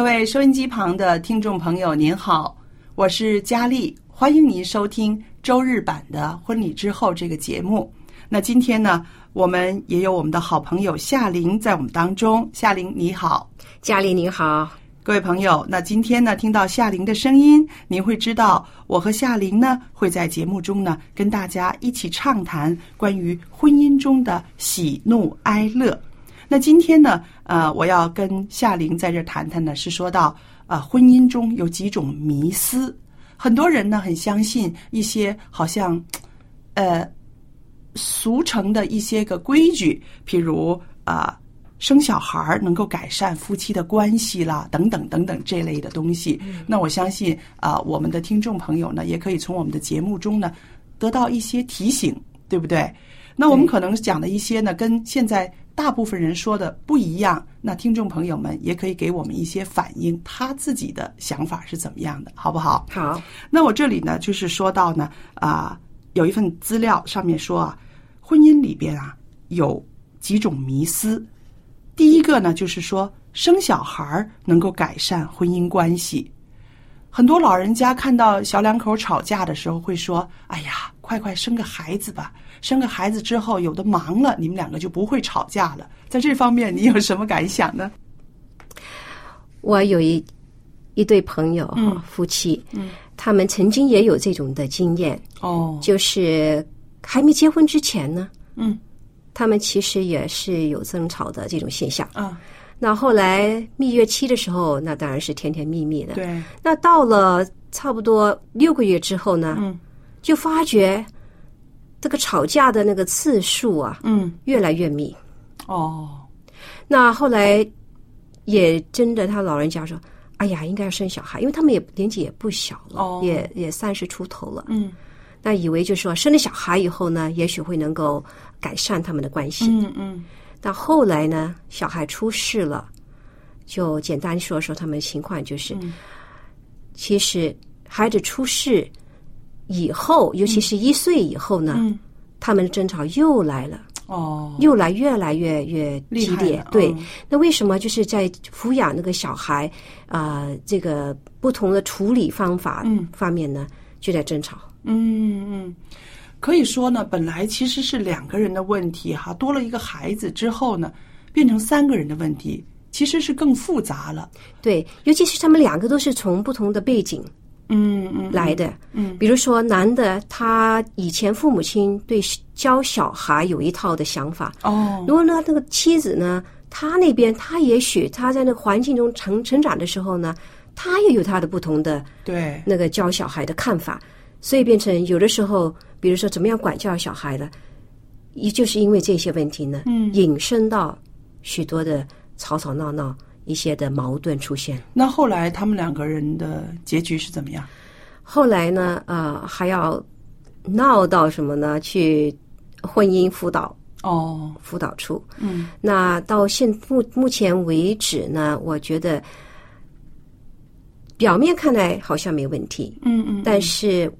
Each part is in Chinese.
各位收音机旁的听众朋友，您好，我是佳丽，欢迎您收听周日版的《婚礼之后》这个节目。那今天呢，我们也有我们的好朋友夏玲在我们当中。夏玲，你好，佳丽，你好，各位朋友。那今天呢，听到夏玲的声音，您会知道我和夏玲呢会在节目中呢跟大家一起畅谈关于婚姻中的喜怒哀乐。那今天呢，呃，我要跟夏玲在这谈谈呢，是说到啊，婚姻中有几种迷思，很多人呢很相信一些好像，呃，俗成的一些个规矩，譬如啊，生小孩能够改善夫妻的关系啦，等等等等这类的东西。那我相信啊，我们的听众朋友呢，也可以从我们的节目中呢，得到一些提醒，对不对？那我们可能讲的一些呢，跟现在。大部分人说的不一样，那听众朋友们也可以给我们一些反应，他自己的想法是怎么样的，好不好？好。那我这里呢，就是说到呢，啊，有一份资料上面说啊，婚姻里边啊有几种迷思。第一个呢，就是说生小孩能够改善婚姻关系。很多老人家看到小两口吵架的时候，会说：“哎呀，快快生个孩子吧。”生个孩子之后，有的忙了，你们两个就不会吵架了。在这方面，你有什么感想呢？我有一一对朋友哈，夫妻，嗯，他们曾经也有这种的经验哦，就是还没结婚之前呢，嗯，他们其实也是有争吵的这种现象啊。那后来蜜月期的时候，那当然是甜甜蜜蜜的。对。那到了差不多六个月之后呢，嗯，就发觉。这个吵架的那个次数啊，嗯，越来越密。哦，那后来也真的，他老人家说：“哎呀，应该要生小孩，因为他们也年纪也不小了，也也三十出头了。”嗯，那以为就是说生了小孩以后呢，也许会能够改善他们的关系。嗯嗯。但后来呢，小孩出事了，就简单说说他们情况，就是，其实孩子出事。以后，尤其是一岁以后呢，他们的争吵又来了，哦，又来越来越越激烈。对，那为什么就是在抚养那个小孩啊，这个不同的处理方法方面呢，就在争吵？嗯嗯，可以说呢，本来其实是两个人的问题哈，多了一个孩子之后呢，变成三个人的问题，其实是更复杂了。对，尤其是他们两个都是从不同的背景。嗯嗯，来的，嗯，比如说男的，他以前父母亲对教小孩有一套的想法，哦，如果呢，那个妻子呢，他那边他也许他在那个环境中成成长的时候呢，他也有他的不同的对。那个教小孩的看法，所以变成有的时候，比如说怎么样管教小孩的，也就是因为这些问题呢，嗯，引申到许多的吵吵闹闹。一些的矛盾出现。那后来他们两个人的结局是怎么样？后来呢？呃，还要闹到什么呢？去婚姻辅导哦，辅导处。嗯那到现目目前为止呢，我觉得表面看来好像没问题，嗯嗯，但是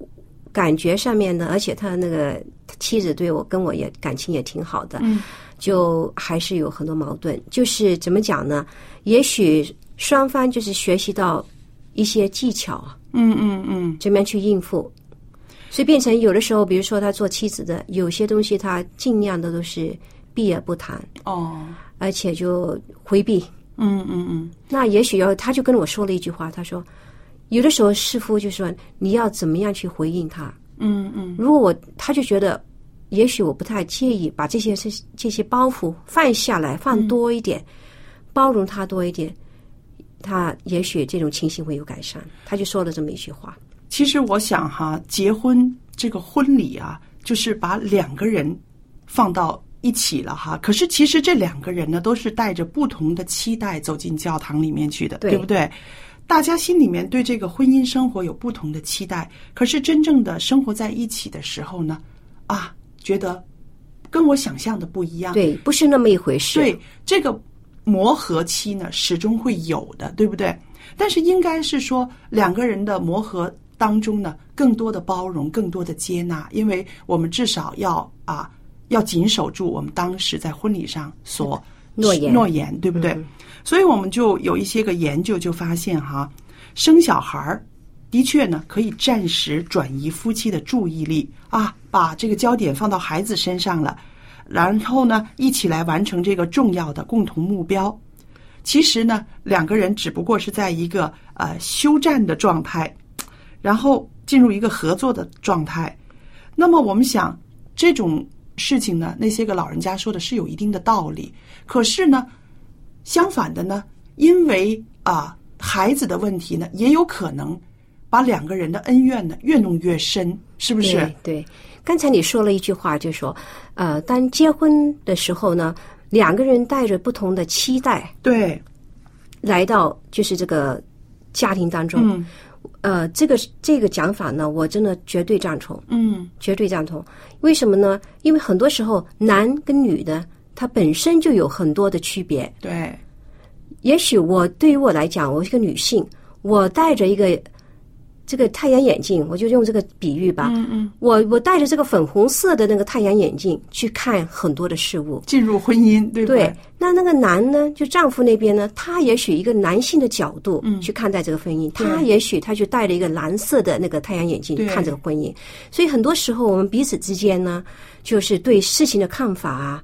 感觉上面呢，而且他那个妻子对我跟我也感情也挺好的，嗯就还是有很多矛盾。就是怎么讲呢？也许双方就是学习到一些技巧啊，嗯嗯嗯，怎么样去应付，所以变成有的时候，比如说他做妻子的，有些东西他尽量的都是避而不谈，哦，而且就回避。嗯嗯嗯，那也许要，他就跟我说了一句话，他说，有的时候师傅就说你要怎么样去回应他。嗯嗯如果我，他就觉得，也许我不太介意把这些这这些包袱放下来，放多一点，包容他多一点，他也许这种情形会有改善。他就说了这么一句话。其实我想哈，结婚这个婚礼啊，就是把两个人放到一起了哈。可是其实这两个人呢，都是带着不同的期待走进教堂里面去的，对不对？大家心里面对这个婚姻生活有不同的期待，可是真正的生活在一起的时候呢，啊，觉得跟我想象的不一样。对，不是那么一回事。对这个磨合期呢，始终会有的，对不对？但是应该是说两个人的磨合当中呢，更多的包容，更多的接纳，因为我们至少要啊，要紧守住我们当时在婚礼上所诺言诺言，对不对？所以我们就有一些个研究就发现哈，生小孩儿的确呢可以暂时转移夫妻的注意力啊，把这个焦点放到孩子身上了，然后呢一起来完成这个重要的共同目标。其实呢，两个人只不过是在一个呃休战的状态，然后进入一个合作的状态。那么我们想这种事情呢，那些个老人家说的是有一定的道理。可是呢，相反的呢，因为啊孩子的问题呢，也有可能把两个人的恩怨呢越弄越深，是不是？对对，刚才你说了一句话，就说，呃，当结婚的时候呢，两个人带着不同的期待对，来到就是这个家庭当中，嗯呃，这个这个讲法呢，我真的绝对赞同，嗯绝对赞同。为什么呢？因为很多时候男跟女的他本身就有很多的区别。对，也许我对于我来讲，我是个女性，我带着一个这个太阳眼镜，我就用这个比喻吧。嗯嗯，我我戴着这个粉红色的那个太阳眼镜去看很多的事物。进入婚姻，对不对，那那个男呢，就丈夫那边呢，他也许一个男性的角度去看待这个婚姻，他也许他就戴了一个蓝色的那个太阳眼镜看这个婚姻，所以很多时候我们彼此之间呢，就是对事情的看法啊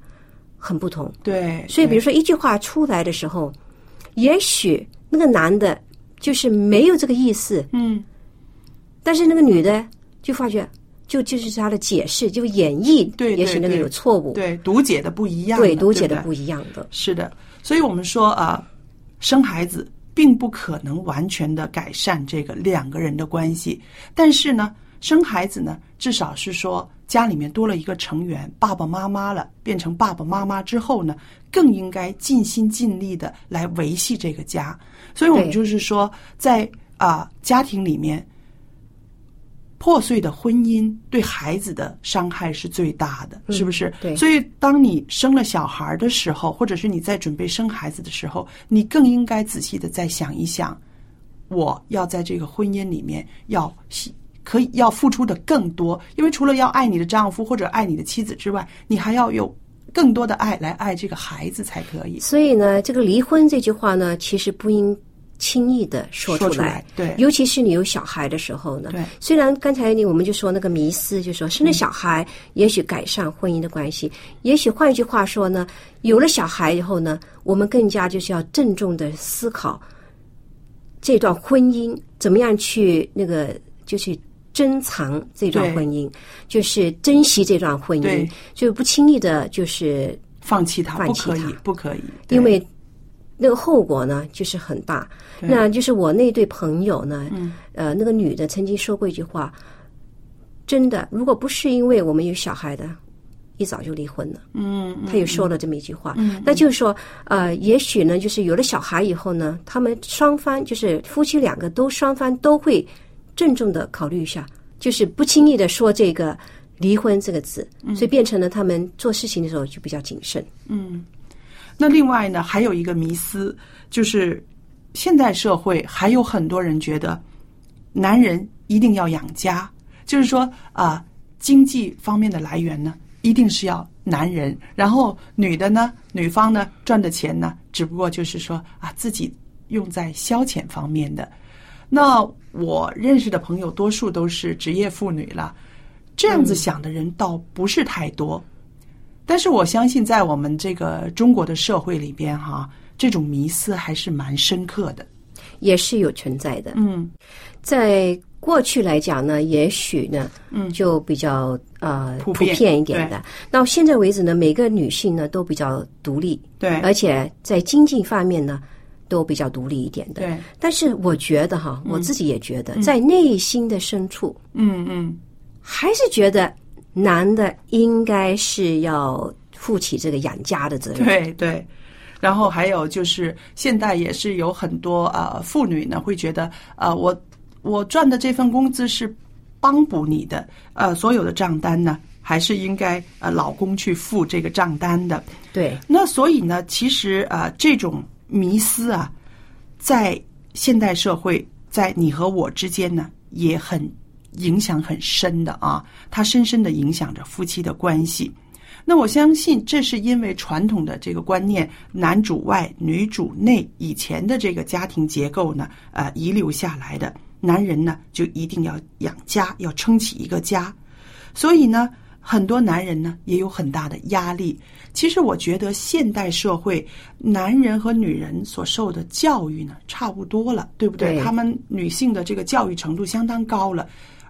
很不同。对，所以，比如说一句话出来的时候，也许那个男的就是没有这个意思，嗯，但是那个女的就发觉，就就是她的解释，就演绎，对对也许那个有错误，对，读解的不一样，对，读解的不一样的，是的，所以我们说啊、生孩子并不可能完全的改善这个两个人的关系，但是呢，生孩子呢，至少是说家里面多了一个成员，爸爸妈妈了，变成爸爸妈妈之后呢，更应该尽心尽力的来维系这个家。所以我们就是说，在啊、家庭里面。破碎的婚姻对孩子的伤害是最大的，是不是？对所以，当你生了小孩的时候，或者是你在准备生孩子的时候，你更应该仔细的再想一想，我要在这个婚姻里面要可以要付出的更多，因为除了要爱你的丈夫或者爱你的妻子之外，你还要有更多的爱来爱这个孩子才可以。所以呢，这个离婚这句话呢，其实不应轻易的说说出来，出来。对。尤其是你有小孩的时候呢。对。虽然刚才你我们就说那个迷思，就说生了小孩，也许改善婚姻的关系，也许换一句话说呢，有了小孩以后呢，我们更加就是要郑重的思考这段婚姻怎么样去那个就去。珍藏这段婚姻，就是珍惜这段婚姻对，就不轻易的，就是放弃他，放弃不可以他，不可以，因为那个后果呢，就是很大。那就是我那对朋友呢，嗯呃，那个女的曾经说过一句话，真的，如果不是因为我们有小孩的，一早就离婚了。嗯，嗯她也说了这么一句话，那就是说，呃，也许呢，就是有了小孩以后呢，他们双方就是夫妻两个都双方都会郑重的考虑一下，就是不轻易的说这个离婚这个字，所以变成了他们做事情的时候就比较谨慎。那另外呢，还有一个迷思，就是现代社会还有很多人觉得男人一定要养家，就是说啊、经济方面的来源呢，一定是要男人，然后女的呢，女方呢赚的钱呢，只不过就是说啊自己用在消遣方面的。那我认识的朋友多数都是职业妇女了，这样子想的人倒不是太多。但是我相信，在我们这个中国的社会里边，哈，这种迷思还是蛮深刻的。也是有存在的。嗯在过去来讲呢，也许呢，嗯就比较呃普遍一点的。到现在为止呢，每个女性呢都比较独立，对而且在经济方面呢都比较独立一点的。对，但是我觉得哈，我自己也觉得，在内心的深处，嗯嗯，还是觉得男的应该是要负起这个养家的责任。对对。然后还有就是，现在也是有很多呃妇女呢会觉得，呃，我我赚的这份工资是帮补你的，呃，所有的账单呢还是应该呃老公去付这个账单的。对那所以呢，其实啊，这种迷思啊，在现代社会，在你和我之间呢，也很影响很深的啊，它深深的影响着夫妻的关系。那我相信，这是因为传统的这个观念“男主外，女主内”以前的这个家庭结构呢，呃，遗留下来的。男人呢，就一定要养家，要撑起一个家。所以呢，很多男人呢也有很大的压力。其实我觉得现代社会男人和女人所受的教育呢差不多了，对不对？对他们女性的这个教育程度相当高了，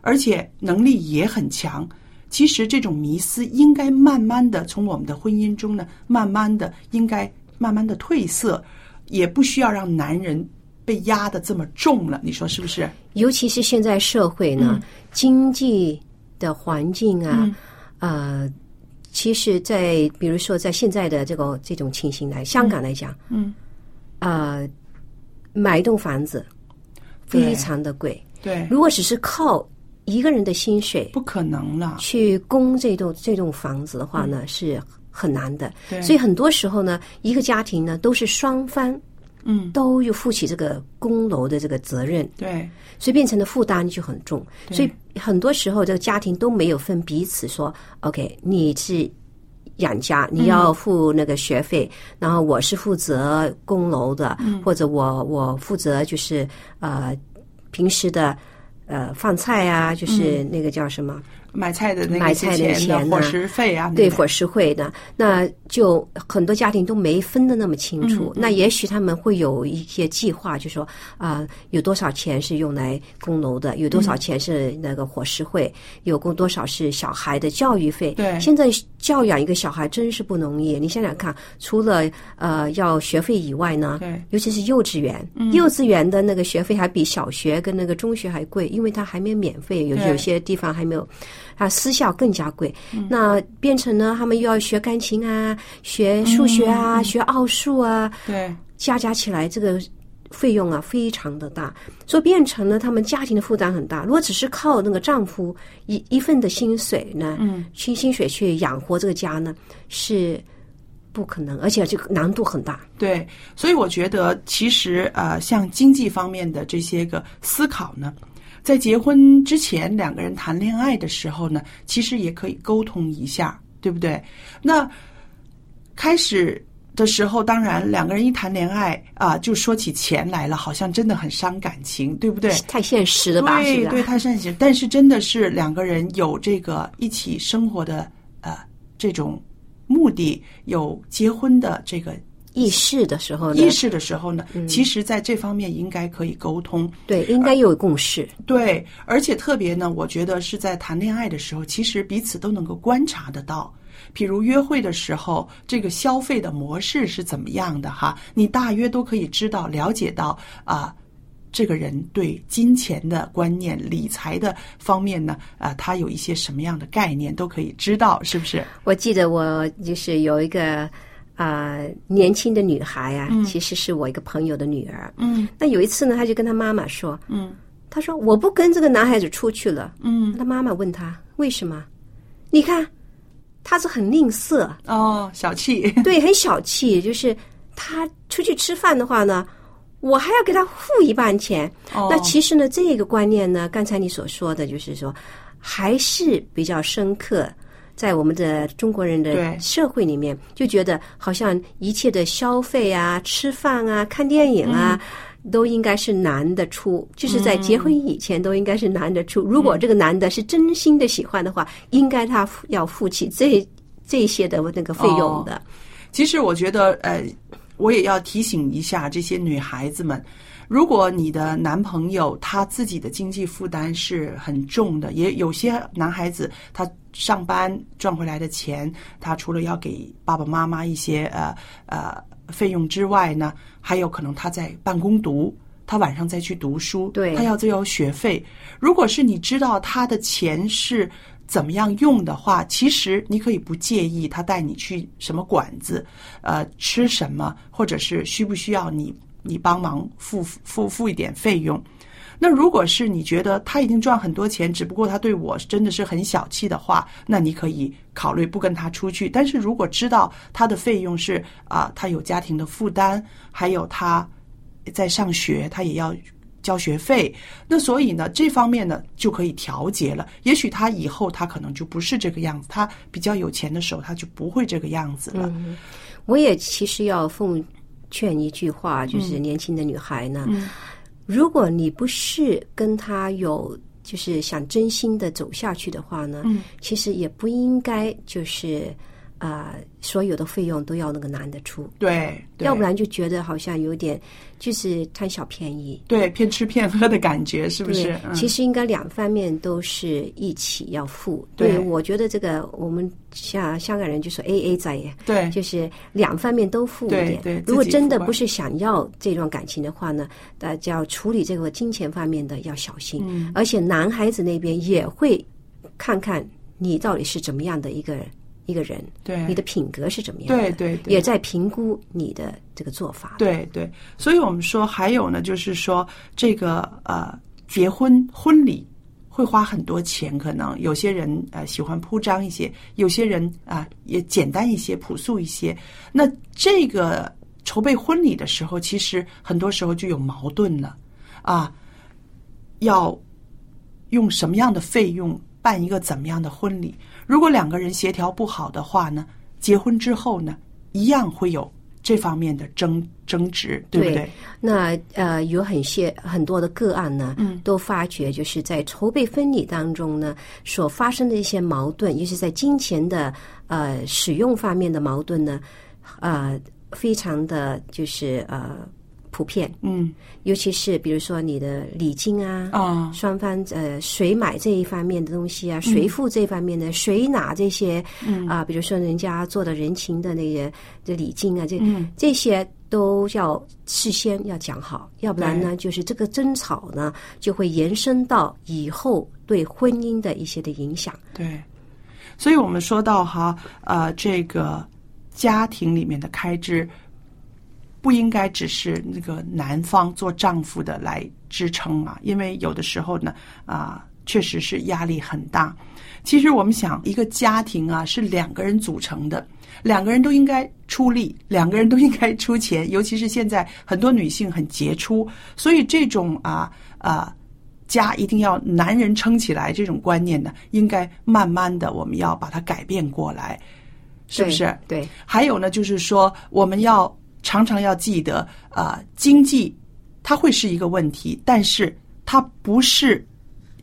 而且能力也很强。其实这种迷思应该慢慢的从我们的婚姻中呢，慢慢的应该慢慢的褪色，也不需要让男人被压的这么重了。你说是不是？尤其是现在社会呢，经济的环境啊，呃，其实在，比如说在现在的这个这种情形来，香港来讲，嗯，呃，买一栋房子非常的贵，对，如果只是靠一个人的薪水不可能了。去供这栋这栋房子的话呢，是很难的。所以很多时候呢，一个家庭呢都是双方嗯，都有负起这个供楼的这个责任。对，所以变成的负担就很重。所以很多时候，这个家庭都没有分彼此说，OK，你是养家，你要付那个学费，然后我是负责供楼的，或者我我负责就是呃平时的呃饭菜啊，就是那个叫什么？买菜的那个买菜的钱钱呐伙食费啊，对伙食费的，那就很多家庭都没分得那么清楚。那也许他们会有一些计划，就说啊、有多少钱是用来供楼的，有多少钱是那个伙食费，有供多少是小孩的教育费。对现在教养一个小孩真是不容易。你想想看，除了呃要学费以外呢，对尤其是幼稚园，幼稚园的那个学费还比小学跟那个中学还贵，因为它还没有免费，有有些地方还没有，啊，私校更加贵。那变成呢，他们又要学钢琴啊，学数学啊，学奥数啊，对加加起来这个费用啊非常的大，所以变成了他们家庭的负担很大。如果只是靠那个丈夫一一份的薪水呢，嗯，薪薪水去养活这个家呢，是不可能，而且这个难度很大。对，所以我觉得其实呃，像经济方面的这些个思考呢，在结婚之前两个人谈恋爱的时候呢，其实也可以沟通一下，对不对？那开始的时候，当然两个人一谈恋爱啊、就说起钱来了，好像真的很伤感情，对不对？太现实了吧？对对，太现实。但是真的是两个人有这个一起生活的呃这种目的，有结婚的这个议事的时候呢，意识的时候呢，其实在这方面应该可以沟通。对应该有共识。对，而且特别呢，我觉得是在谈恋爱的时候，其实彼此都能够观察得到。譬如约会的时候，这个消费的模式是怎么样的哈？你大约都可以知道、了解到啊、这个人对金钱的观念、理财的方面呢，啊、他有一些什么样的概念，都可以知道，是不是？我记得我就是有一个啊、呃年轻的女孩啊，其实是我一个朋友的女儿。嗯那有一次呢，她就跟她妈妈说，嗯她说我不跟这个男孩子出去了。嗯她妈妈问她为什么？你看，他是很吝啬，哦，小气，对，很小气。就是他出去吃饭的话呢，我还要给他付一半钱。哦那其实呢，这个观念呢，刚才你所说的就是说，还是比较深刻。在我们的中国人的社会里面，就觉得好像一切的消费啊、吃饭啊、看电影啊，都应该是男的出，就是在结婚以前都应该是男的出。如果这个男的是真心的喜欢的话，应该他要付起这这些的那个费用的。其实我觉得，呃，我也要提醒一下这些女孩子们，如果你的男朋友他自己的经济负担是很重的，也有些男孩子他上班赚回来的钱，他除了要给爸爸妈妈一些呃呃费用之外呢，还有可能他在办公读。他晚上再去读书，对他要再有学费。如果是你知道他的钱是怎么样用的话，其实你可以不介意他带你去什么馆子，呃，吃什么，或者是需不需要你你帮忙付付付一点费用。那如果是你觉得他已经赚很多钱，只不过他对我真的是很小气的话，那你可以考虑不跟他出去。但是如果知道他的费用是啊、他有家庭的负担，还有他在上学，他也要交学费，那所以呢，这方面呢就可以调节了。也许他以后他可能就不是这个样子，他比较有钱的时候，他就不会这个样子了。我也其实要奉劝一句话，就是年轻的女孩呢，嗯如果你不是跟他有就是想真心的走下去的话呢，嗯。其实也不应该就是啊、呃所有的费用都要那个男的出，对，对要不然就觉得好像有点就是贪小便宜。对骗吃骗喝的感觉，是不是？，嗯其实应该两方面都是一起要付。对我觉得这个我们像香港人就说 A A 在耶，对就是两方面都付一点。对对如果真的不是想要这段感情的话呢，大家要处理这个金钱方面的要小心。嗯而且男孩子那边也会看看你到底是怎么样的一个一个人，对你的品格是怎么样的，对对对也在评估你的这个做法。对对，所以我们说还有呢，就是说这个呃，结婚婚礼会花很多钱，可能有些人呃喜欢铺张一些，有些人啊、也简单一些、朴素一些。那这个筹备婚礼的时候，其实很多时候就有矛盾了啊，要用什么样的费用办一个怎么样的婚礼？如果两个人协调不好的话呢，结婚之后呢，一样会有这方面的争争执，对不对？那呃，有很些很多的个案呢，嗯，都发觉就是在筹备婚礼当中呢，所发生的一些矛盾，尤其是在金钱的呃使用方面的矛盾呢，呃，非常的就是呃普遍，嗯。尤其是比如说你的礼金啊，啊，双方呃谁买这一方面的东西啊，谁付这方面的，谁拿这些啊、比如说人家做的人情的那些这礼金啊，这、这些都要事先要讲好，要不然呢，就是这个争吵呢就会延伸到以后对婚姻的一些的影响。对。所以我们说到哈，呃，这个家庭里面的开支。不应该只是那个男方做丈夫的来支撑啊，因为有的时候呢，啊、确实是压力很大。其实我们想，一个家庭啊是两个人组成的，两个人都应该出力，两个人都应该出钱。尤其是现在很多女性很杰出，所以这种啊啊家一定要男人撑起来这种观念呢，应该慢慢的我们要把它改变过来，是不是？对？对，还有呢，就是说我们要常常要记得，啊，经济它会是一个问题，但是它不是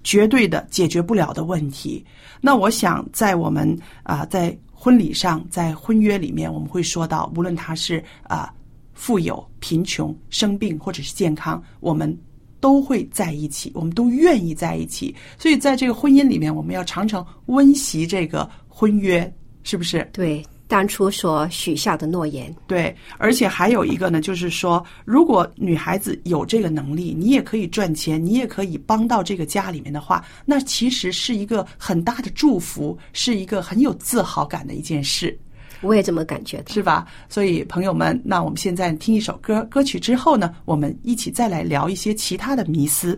绝对的解决不了的问题。那我想，在我们啊、在婚礼上，在婚约里面，我们会说到，无论他是啊、富有、贫穷、生病或者是健康，我们都会在一起，我们都愿意在一起。所以，在这个婚姻里面，我们要常常温习这个婚约，是不是？对，当初所许下的诺言。对，而且还有一个呢，就是说，如果女孩子有这个能力，你也可以赚钱，你也可以帮到这个家里面的话，那其实是一个很大的祝福，是一个很有自豪感的一件事，我也这么感觉的。是吧？所以，朋友们，那我们现在听一首歌，歌曲之后呢，我们一起再来聊一些其他的迷思。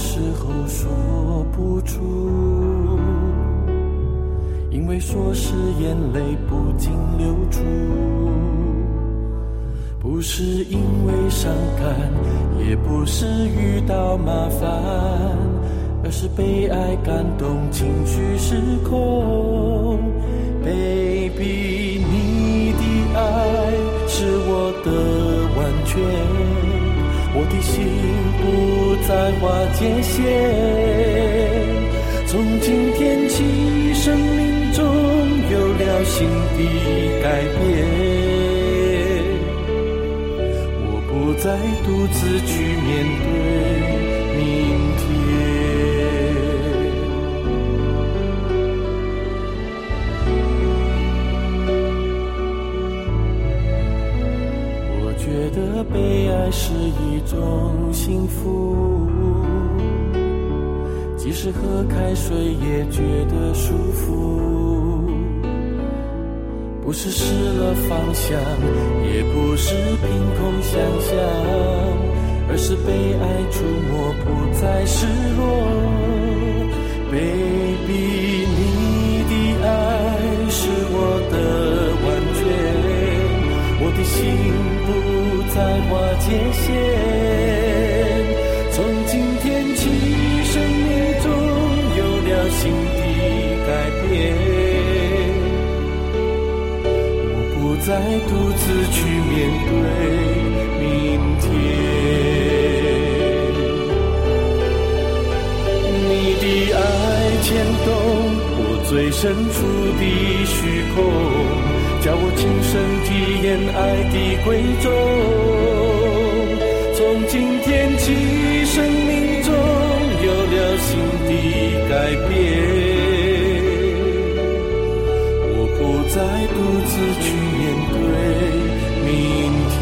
时候说不出，因为说是眼泪不禁流出，不是因为伤感，也不是遇到麻烦，而是被爱感动，情绪失控。Baby，你的爱是我的完全。我的心不再划界限，从今天起，生命中有了新的改变。我不再独自去面对的悲哀是一种幸福，即使喝开水也觉得舒服。不是失了方向，也不是凭空想象，而是被爱触摸，不再失落。Baby，你的爱是我的完全，我的心不再划界限。从今天起，生命中有了新的改变。我不再独自去面对明天。你的爱牵动我最深处的虚空，叫我亲身体验爱的贵重。从今天起，生命中有了新的改变。我不再独自去面对明天。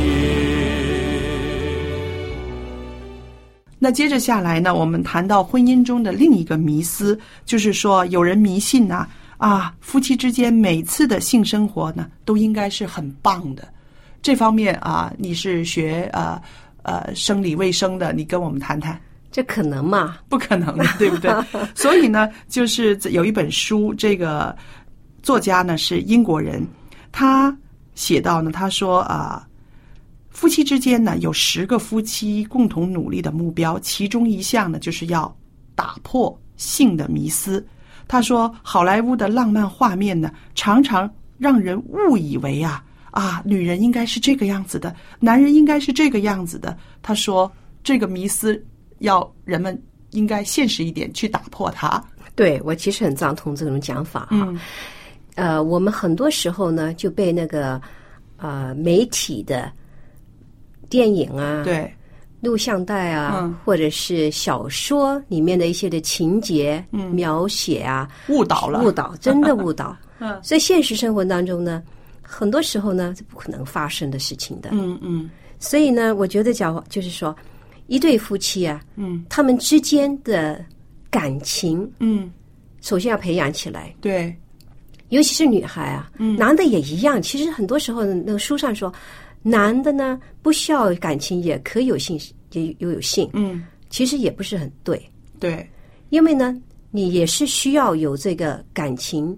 那接着下来呢，我们谈到婚姻中的另一个迷思，就是说有人迷信呐啊夫妻之间每次的性生活呢都应该是很棒的。这方面啊，你是学呃呃生理卫生的，你跟我们谈谈。这可能吗？不可能，对不对？所以呢，就是有一本书，这个作家呢是英国人，他写到呢，他说啊、夫妻之间呢有十个夫妻共同努力的目标，其中一项呢就是要打破性的迷思。他说，好莱坞的浪漫画面呢，常常让人误以为啊啊，女人应该是这个样子的，男人应该是这个样子的。他说，这个迷思要人们应该现实一点去打破它。对我其实很赞同这种讲法哈。呃，我们很多时候呢就被那个呃媒体的电影啊、对，录像带啊，嗯或者是小说里面的一些的情节、嗯描写啊，误导了，误导，真的误导。嗯所以现实生活当中呢，很多时候呢，是不可能发生的事情的。嗯嗯所以呢，我觉得讲就是说，一对夫妻啊，嗯他们之间的感情，嗯，首先要培养起来。对，尤其是女孩啊，嗯男的也一样。其实很多时候，那个书上说，男的呢不需要感情，也可以有性，也有有性。嗯。其实也不是很对，对，因为呢，你也是需要有这个感情，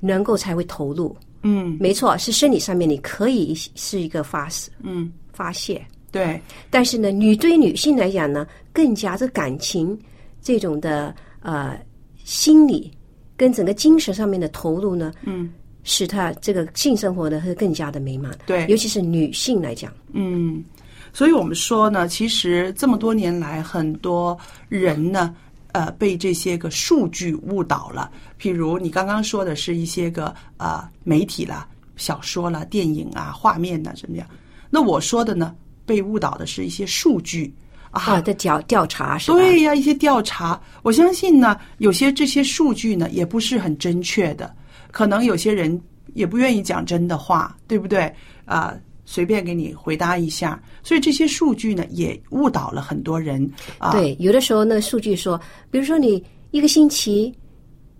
能够才会投入。嗯。没错，是生理上面你可以是一个发泄嗯。发泄，对，但是呢，女对于女性来讲呢，更加这感情这种的呃心理跟整个精神上面的投入呢，嗯使她这个性生活呢会更加的美满。对尤其是女性来讲，嗯，所以我们说呢，其实这么多年来，很多人呢，呃，被这些个数据误导了。譬如你刚刚说的是一些个呃媒体啦、小说啦、电影啊、画面呐、怎么样？那我说的呢，被误导的是一些数据啊的调调查是吧？对呀，一些调查，我相信呢，有些这些数据呢也不是很真确的，可能有些人也不愿意讲真的话，对不对？啊、随便给你回答一下，所以这些数据呢也误导了很多人啊。，对，有的时候那个数据说，比如说你一个星期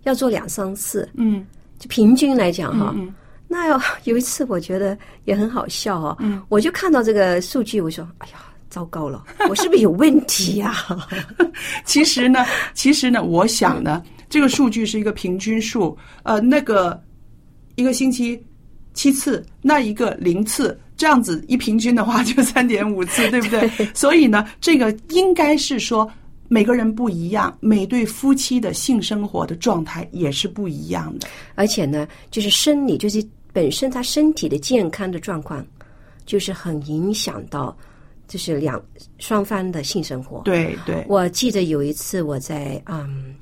要做两三次，嗯就平均来讲哈。嗯那有有一次我觉得也很好笑哦，嗯我就看到这个数据，我说，哎呀，糟糕了，我是不是有问题呀、其实呢，其实呢，我想呢，这个数据是一个平均数，呃，那个一个星期七次，那一个零次，这样子一平均的话 就三点五次，对不对？所以呢，这个应该是说每个人不一样，每对夫妻的性生活的状态也是不一样的。而且呢，就是生理，就是本身他身体的健康的状况，就是很影响到，就是两双方的性生活。对对，我记得有一次我在嗯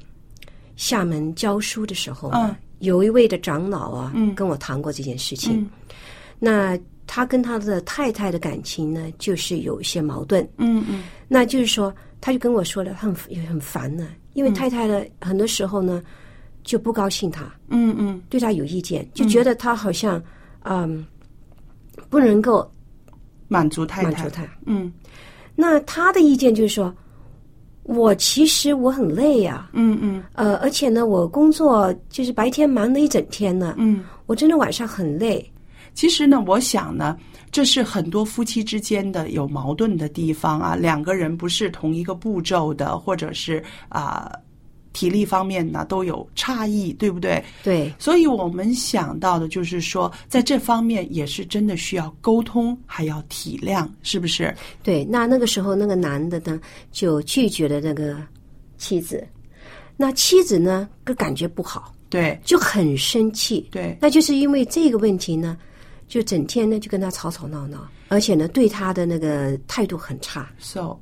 厦门教书的时候啊，嗯。有一位的长老啊，嗯。跟我谈过这件事情。嗯。那他跟他的太太的感情呢，就是有一些矛盾。嗯嗯。那就是说，他就跟我说了，他很也很烦呢，因为太太呢，很多时候呢就不高兴他，嗯嗯，对他有意见，就觉得他好像嗯不能够满足太太。满足，他。嗯。那他的意见就是说，我其实我很累呀、嗯嗯呃，而且呢，我工作就是白天忙了一整天呢，嗯。我真的晚上很累。其实呢，我想呢，这是很多夫妻之间的有矛盾的地方啊，两个人不是同一个步骤的，或者是啊、体力方面呢都有差异，对不对？对，所以我们想到的就是说，在这方面也是真的需要沟通，还要体谅，是不是？对，那那个时候那个男的呢，就拒绝了那个妻子，那妻子呢，个感觉不好，对就很生气。对，那就是因为这个问题呢，就整天呢就跟他吵吵闹闹，而且呢对他的那个态度很差。so，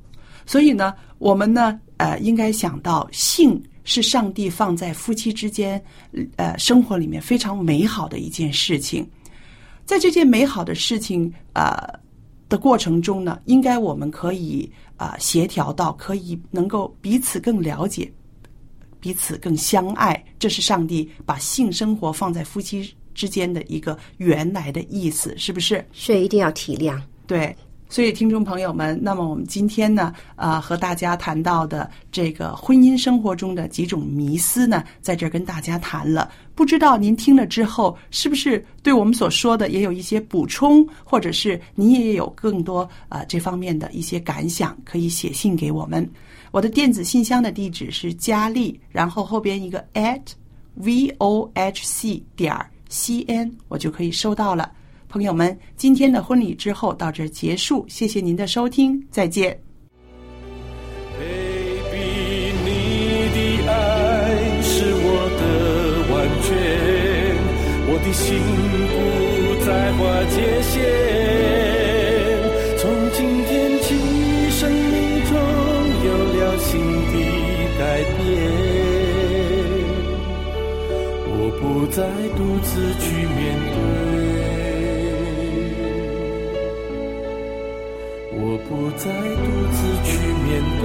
所以呢，我们呢，呃，应该想到性是上帝放在夫妻之间，呃，生活里面非常美好的一件事情。在这件美好的事情，呃的过程中呢，应该我们可以啊、呃协调到，可以能够彼此更了解，彼此更相爱。这是上帝把性生活放在夫妻之间的一个原来的意思，是不是？所以一定要体谅。对，所以听众朋友们，那么我们今天呢，啊、和大家谈到的这个婚姻生活中的几种迷思呢，在这儿跟大家谈了。不知道您听了之后，是不是对我们所说的也有一些补充，或者是您也有更多啊、这方面的一些感想，可以写信给我们。我的电子信箱的地址是佳丽，然后后边一个 at v o h c 点儿 c n，我就可以收到了。朋友们，今天的婚礼之后到这儿结束，谢谢您的收听，再见。Baby，你的爱是我的完全，我的心不再划界限。从今天起，生命中有了新的改变，我不再独自去面对。不再独自去面对，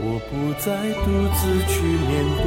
我不再独自去面对。